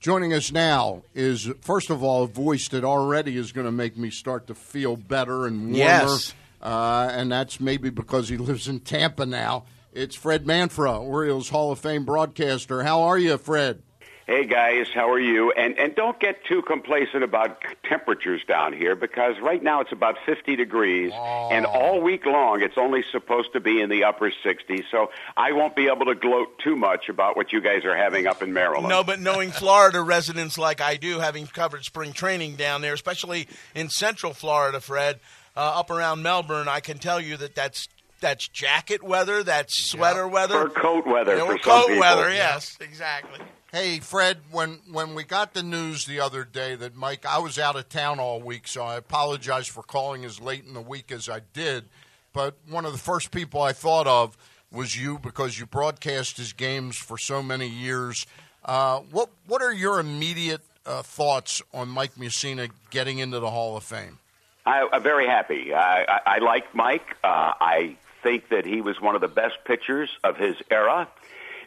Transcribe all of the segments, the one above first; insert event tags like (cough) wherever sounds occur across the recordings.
Joining us now is, first of all, a voice that already is going to make me start to feel better and warmer. Yes. Uh, and that's maybe because he lives in Tampa now. It's Fred Manfra, Orioles Hall of Fame broadcaster. How are you, Fred? Hey guys, how are you? And and don't get too complacent about temperatures down here because right now it's about 50 degrees and all week long it's only supposed to be in the upper 60s. So I won't be able to gloat too much about what you guys are having up in Maryland. No, but knowing Florida residents like I do, having covered spring training down there, especially in Central Florida, Fred, uh, up around Melbourne, I can tell you that that's that's jacket weather, that's sweater weather, Fur coat weather Yeah, for or some coat weather. Yes, exactly. Hey, Fred, when, when we got the news the other day that Mike, I was out of town all week, so I apologize for calling as late in the week as I did. But one of the first people I thought of was you because you broadcast his games for so many years. Uh, what, what are your immediate uh, thoughts on Mike Mussina getting into the Hall of Fame? I, I'm very happy. I, I, I like Mike. Uh, I think that he was one of the best pitchers of his era.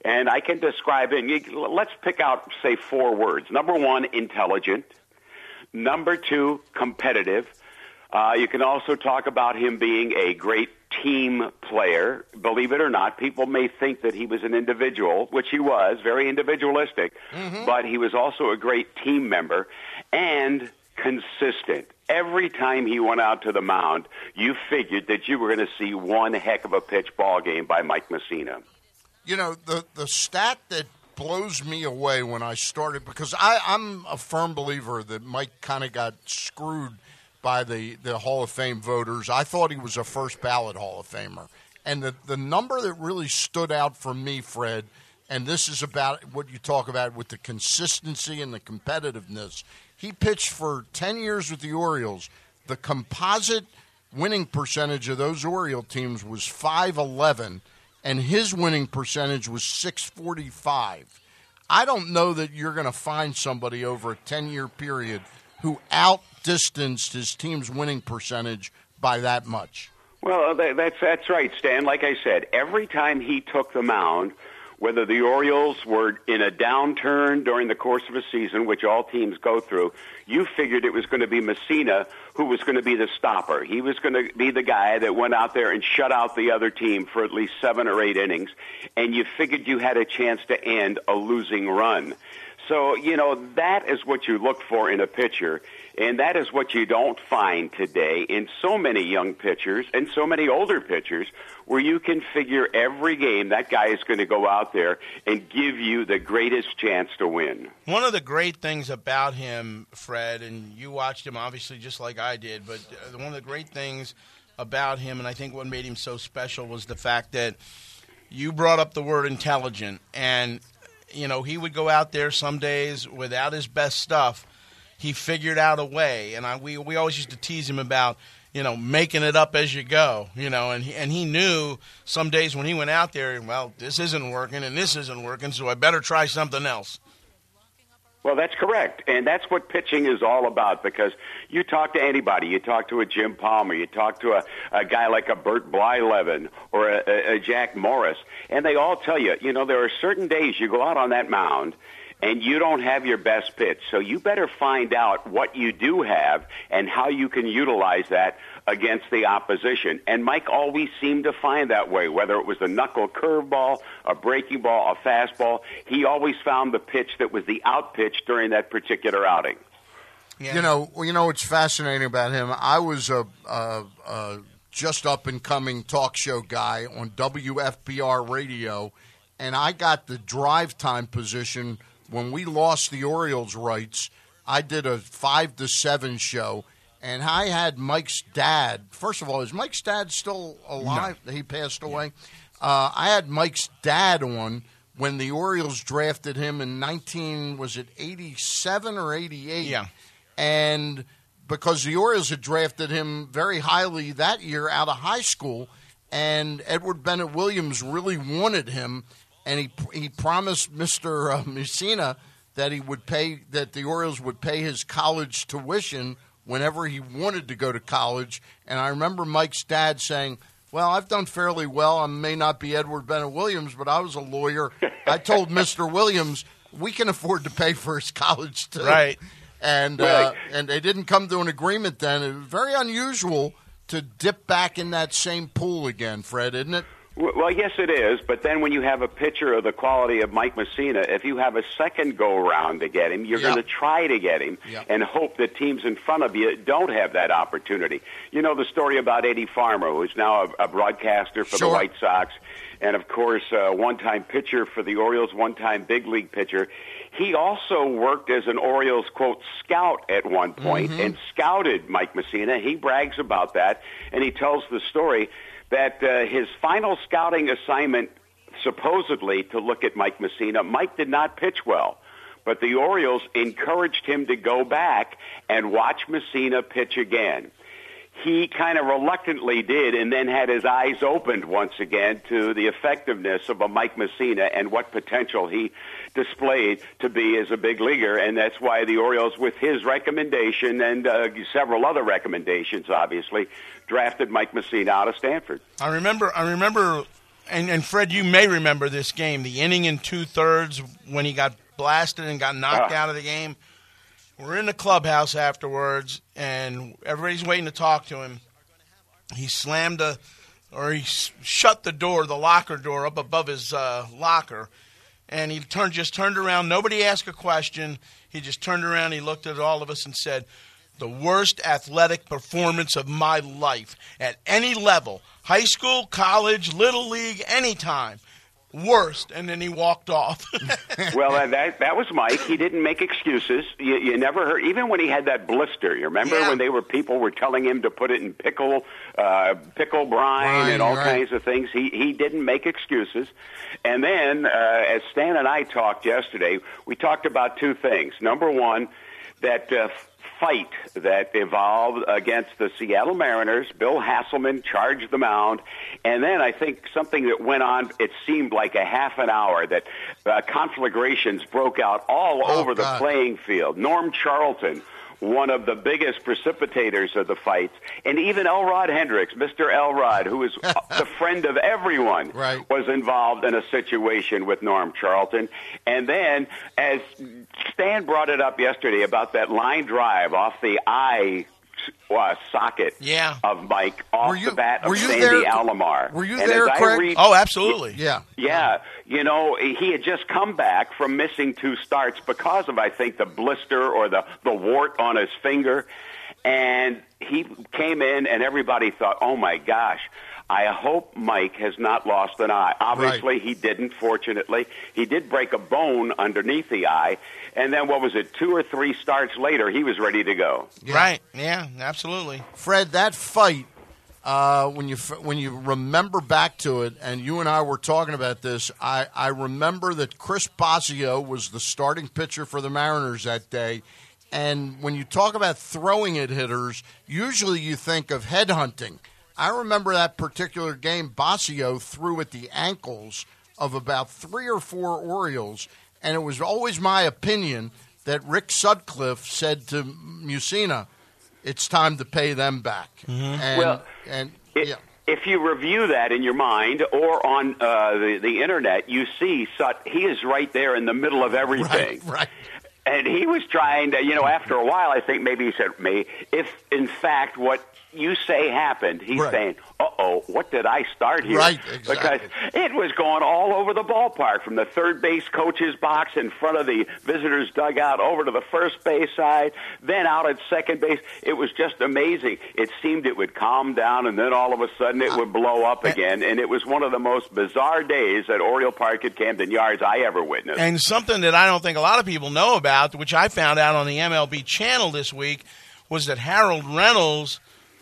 And I can describe him. Let's pick out, say, four words. Number one, intelligent. Number two, competitive. Uh, you can also talk about him being a great team player. Believe it or not, people may think that he was an individual, which he was, very individualistic, but he was also a great team member and consistent. Every time he went out to the mound, you figured that you were going to see one heck of a pitch ball game by Mike Mussina. You know, the, the stat that blows me away when I started, because I, I'm a firm believer that Mike kind of got screwed by the, the Hall of Fame voters. I thought he was a first ballot Hall of Famer. And the, the number that really stood out for me, Fred, and this is about what you talk about with the consistency and the competitiveness. He pitched for 10 years with the Orioles. The composite winning percentage of those Oriole teams was 511 and his winning percentage was 645. I don't know that you're going to find somebody over a 10 year period who outdistanced his team's winning percentage by that much. Well, that's that's right, Stan. Like I said, every time he took the mound, whether the Orioles were in a downturn during the course of a season, which all teams go through, you figured it was going to be Mussina who was going to be the stopper. He was going to be the guy that went out there and shut out the other team for at least seven or eight innings, and you figured you had a chance to end a losing run. So, you know, that is what you look for in a pitcher, and that is what you don't find today in so many young pitchers and so many older pitchers where you can figure every game that guy is going to go out there and give you the greatest chance to win. One of the great things about him, Fred, and you watched him obviously just like I did, but uh, one of the great things about him, and I think what made him so special, was the fact that you brought up the word intelligent. And, you know, he would go out there some days without his best stuff. He figured out a way. And I, we, we always used to tease him about, you know, making it up as you go, you know, and he, and he knew some days when he went out there, well, this isn't working and this isn't working, so I better try something else. Well, that's correct. And that's what pitching is all about because you talk to anybody. You talk to a Jim Palmer. You talk to a, a guy like a Bert Blyleven or a, a, a Jack Morris. And they all tell you, you know, there are certain days you go out on that mound and you don't have your best pitch. So you better find out what you do have and how you can utilize that against the opposition. And Mike always seemed to find that way, whether it was a knuckle curveball, a breaking ball, a fastball. He always found the pitch that was the out pitch during that particular outing. Yeah. You know, you know what's fascinating about him? I was a, a, a just up and coming talk show guy on WFBR radio, and I got the drive time position when we lost the Orioles rights. I did a five to seven show, and I had Mike's dad. First of all, is Mike's dad still alive? He passed away. Uh, I had Mike's dad on when the Orioles drafted him in nineteen was it eighty seven or eighty eight? Yeah. and because the Orioles had drafted him very highly that year out of high school, and Edward Bennett Williams really wanted him, and he he promised Mister uh, Mussina that he would pay that the Orioles would pay his college tuition whenever he wanted to go to college. And I remember Mike's dad saying. Well, I've done fairly well. I may not be Edward Bennett Williams, but I was a lawyer. I told (laughs) Mr. Williams, we can afford to pay for his college (laughs) too. Right. And uh, and they didn't come to an agreement then. It was very unusual to dip back in that same pool again, Fred, isn't it? Well, yes, it is. But then when you have a pitcher of the quality of Mike Mussina, if you have a second go around to get him, you're Yeah. going to try to get him Yeah. and hope that teams in front of you don't have that opportunity. You know the story about Eddie Farmer, who's now a, a broadcaster for Sure. the White Sox, and of course, uh, one-time pitcher for the Orioles, one-time big league pitcher. He also worked as an Orioles quote scout at one point and scouted Mike Mussina. He brags about that, and he tells the story that uh, his final scouting assignment, supposedly to look at Mike Mussina, Mike did not pitch well. But the Orioles encouraged him to go back and watch Mussina pitch again he kind of reluctantly did and then had his eyes opened once again to the effectiveness of a Mike Mussina and what potential he displayed to be as a big leaguer. And that's why the Orioles, with his recommendation and uh, several other recommendations, obviously, drafted Mike Mussina out of Stanford. I remember. I remember, and, and Fred, you may remember this game, the inning in two thirds when he got blasted and got knocked Ah. out of the game. We're in the clubhouse afterwards, and everybody's waiting to talk to him. He slammed a, or he shut the door, the locker door up above his uh, locker, and he turned just turned around. Nobody asked a question. He just turned around. He looked at all of us and said, "The worst athletic performance of my life at any level, high school, college, little league, anytime." Worst, and then he walked off. (laughs) well, that that was Mike. He didn't make excuses. You, you never heard, even when he had that blister. You remember Yeah. when they were people were telling him to put it in pickle, uh, pickle brine, Brine, and all right. kinds of things. He he didn't make excuses. And then, uh, as Stan and I talked yesterday, we talked about two things. Number one, that. Uh, Fight that evolved against the Seattle Mariners. Bill Haselman charged the mound, and then I think something that went on. It seemed like a half an hour that uh, conflagrations broke out all Oh, over the playing field. Norm Charlton, one of the biggest precipitators of the fights, and even Elrod Hendricks, Mr. Elrod, who is (laughs) the friend of everyone, Right. was involved in a situation with Norm Charlton. And then, as Stan brought it up yesterday about that line drive off the eye uh, socket Yeah. of Mike off Were you- the bat of were you Sandy there- Alomar. were you and there, Craig? read- oh, absolutely. Yeah. yeah, you know, he had just come back from missing two starts because of, I think, the blister or the, the wart on his finger. And he came in, and everybody thought, oh my gosh, I hope Mike has not lost an eye. Obviously, he didn't, fortunately. He did break a bone underneath the eye. And then, what was it, two or three starts later, he was ready to go. Right. Yeah, absolutely. Fred, that fight, uh, when you when you remember back to it, and you and I were talking about this, I, I remember that Chris Bosio was the starting pitcher for the Mariners that day. And when you talk about throwing at hitters, usually you think of headhunting. I remember that particular game, Bosio threw at the ankles of about three or four Orioles, and it was always my opinion that Rick Sutcliffe said to Mussina, it's time to pay them back. And, Well, and It, yeah, If you review that in your mind or on uh, the, the internet, you see Sut, he is right there in the middle of everything. right, right. And he was trying to, you know, after a while, I think maybe he said, "Me, if in fact what you say happened," he's Right. saying, "Uh oh, what did I start here?" Right, exactly. Because it was going all over the ballpark, from the third base coach's box in front of the visitors' dugout over to the first base side, then out at second base. It was just amazing. It seemed it would calm down, and then all of a sudden it would blow up again. And it was one of the most bizarre days at Oriole Park at Camden Yards I ever witnessed. And something that I don't think a lot of people know about, which I found out on the MLB channel this week, was that Harold Reynolds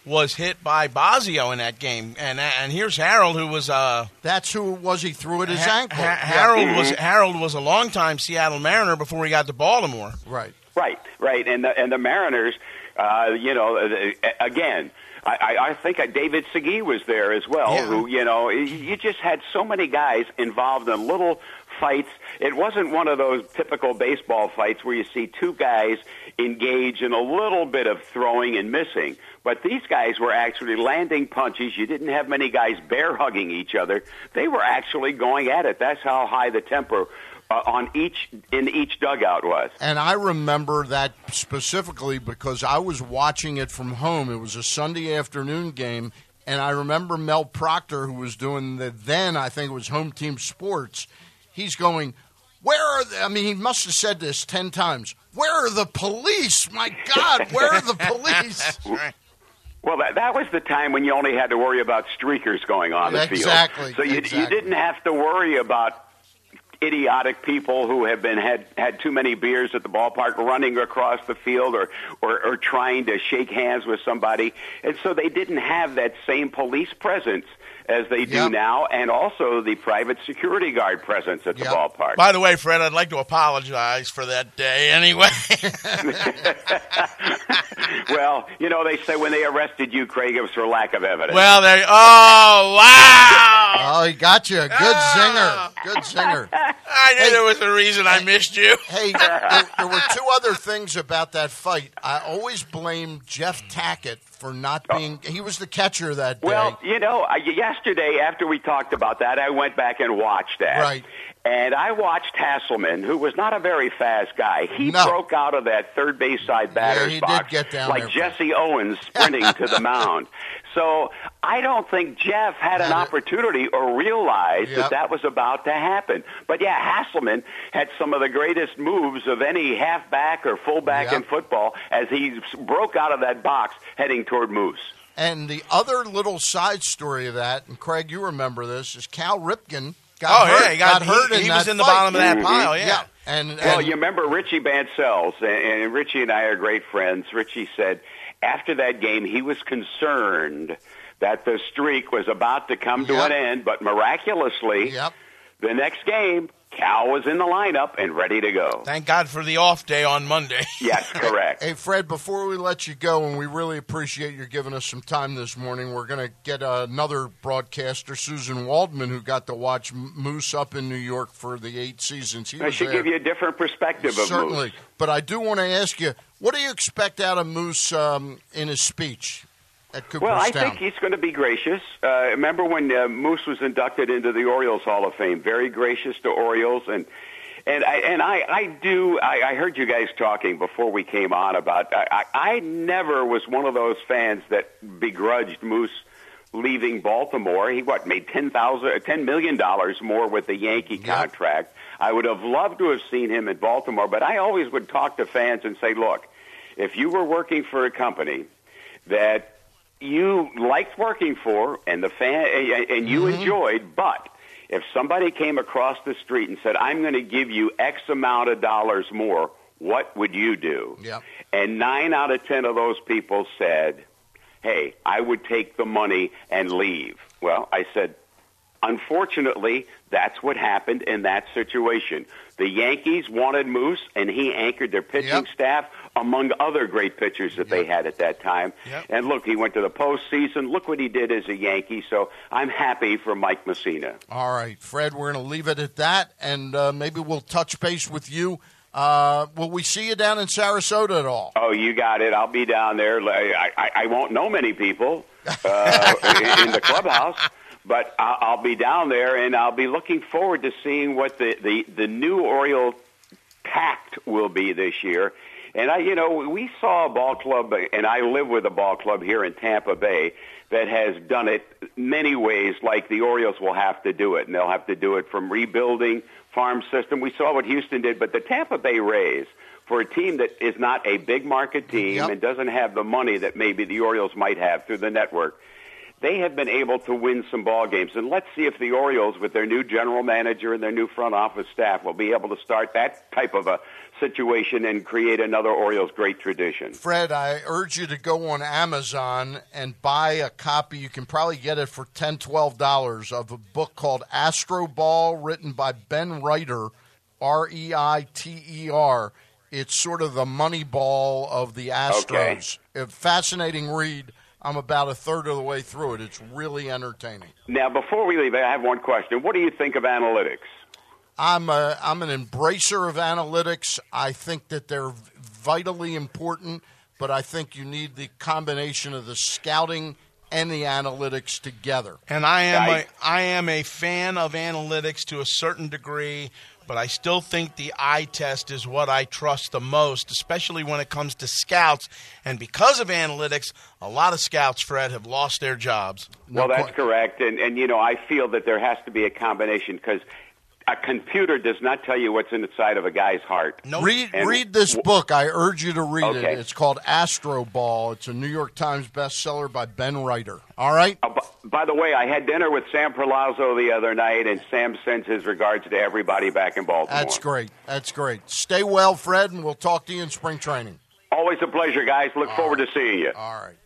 was hit by Bosio in that game. And and here's Harold, who was uh, That's who it was he threw at his Ha- ankle. Ha- Yeah. Harold was Harold was a longtime Seattle Mariner before he got to Baltimore. Right. Right, right, and the, and the Mariners, uh, you know, uh, again. I, I I think David Segui was there as well. Yeah. Who you know, you- you just had so many guys involved in little fights. It wasn't one of those typical baseball fights where you see two guys engage in a little bit of throwing and missing. But these guys were actually landing punches. You didn't have many guys bear hugging each other. They were actually going at it. That's how high the temper uh, on each in each dugout was. And I remember that specifically because I was watching it from home. It was a Sunday afternoon game, and I remember Mel Proctor, who was doing the then I think it was Home Team Sports. He's going, "Where are?" The, I mean, he must have said this ten times. Where are the police? My God, where are the (laughs) police? Well, that, that was the time when you only had to worry about streakers going on the exactly, field. So you, exactly. you didn't have to worry about idiotic people who have been had had too many beers at the ballpark running across the field or, or or trying to shake hands with somebody and so they didn't have that same police presence as they do Yep. now and also the private security guard presence at the ballpark By the way, Fred, I'd like to apologize for that day anyway. (laughs) well you know they say when they arrested you Craig it was for lack of evidence well, they. Oh, wow! Oh, he got you. Good Ah. zinger. Good zinger. (laughs) I knew Hey. there was a reason I missed you. Hey, there, there were (laughs) two other things about that fight. I always blame Jeff Tackett for not oh. being. He was the catcher that day. Well, you know, I, yesterday after we talked about that, I went back and watched that. Right. And I watched Haselman, who was not a very fast guy. He No. broke out of that third base side batter's did box like there. Jesse Owens (laughs) sprinting to the mound. So I don't think Jeff had an opportunity or realized Yep. that that was about to happen. But yeah, Haselman had some of the greatest moves of any halfback or fullback Yep. in football as he broke out of that box heading toward Moose. And the other little side story of that, and Craig, you remember this, is Cal Ripken got Oh hurt. yeah, he got, hurt he, in he was in the fight. bottom of that pile. Yeah. Yeah, and, Well, you remember Richie Bancells, and, and Richie and I are great friends. Richie said after that game he was concerned that the streak was about to come to Yep. an end, but miraculously, Yep. the next game, Cal was in the lineup and ready to go. Thank God for the off day on Monday. (laughs) Yes, correct. Hey, Fred, before we let you go, and we really appreciate you giving us some time this morning, we're going to get another broadcaster, Suzyn Waldman, who got to watch Moose up in New York for the eight seasons. He I should there. give you a different perspective of Certainly. Moose. But I do want to ask you, what do you expect out of Moose um, in his speech at Cooperstown? Well, I think he's going to be gracious. Uh, remember when uh, Moose was inducted into the Orioles Hall of Fame? Very gracious to Orioles, and and I and I, I do. I, I heard you guys talking before we came on about. I, I I never was one of those fans that begrudged Moose leaving Baltimore. He what made ten thousand, ten million dollars more with the Yankee contract. I would have loved to have seen him in Baltimore, but I always would talk to fans and say, look, if you were working for a company that you liked working for and the fan and you mm-hmm. enjoyed, but if somebody came across the street and said, "I'm going to give you X amount of dollars more," what would you do? Yep. And nine out of ten of those people said, "Hey, I would take the money and leave." Well, I said, Unfortunately, that's what happened in that situation. The Yankees wanted Moose, and he anchored their pitching Yep. staff among other great pitchers that they had at that time. Yep. And look, he went to the postseason. Look what he did as a Yankee. So I'm happy for Mike Mussina. All right, Fred, we're going to leave it at that, and uh, maybe we'll touch base with you. Uh, will we see you down in Sarasota at all? Oh, you got it. I'll be down there. I, I, I won't know many people uh, (laughs) in in the clubhouse, but I'll, I'll be down there, and I'll be looking forward to seeing what the, the, the new Oriole pact will be this year. And I, you know, we saw a ball club, and I live with a ball club here in Tampa Bay that has done it many ways, like the Orioles will have to do it, and they'll have to do it from rebuilding farm system. We saw what Houston did, but the Tampa Bay Rays, for a team that is not a big market team Yep. and doesn't have the money that maybe the Orioles might have through the network, they have been able to win some ball games. And let's see if the Orioles, with their new general manager and their new front office staff, will be able to start that type of a situation and create another Orioles great tradition. Fred, I urge you to go on Amazon and buy a copy. You can probably get it for ten, twelve dollars of a book called Astroball, written by Ben Reiter, R E I T E R. It's sort of the money ball of the Astros. A fascinating read. I'm about a third of the way through it. It's really entertaining. Now, before we leave, I have one question. What do you think of analytics? I'm a, I'm an embracer of analytics. I think that they're vitally important, but I think you need the combination of the scouting and the analytics together. And I am Right. a I am a fan of analytics to a certain degree, but I still think the eye test is what I trust the most, especially when it comes to scouts. And because of analytics, a lot of scouts, Fred, have lost their jobs. well, that's correct. And, and, you know, I feel that there has to be a combination because a computer does not tell you what's inside of a guy's heart. No, Read And- read this book. I urge you to read Okay. it. It's called Astroball. It's a New York Times bestseller by Ben Reiter. All right. Uh, b- by the way, I had dinner with Sam Perlozzo the other night, and Sam sends his regards to everybody back in Baltimore. That's great. That's great. Stay well, Fred, and we'll talk to you in spring training. Always a pleasure, guys. Look forward to seeing you. All right.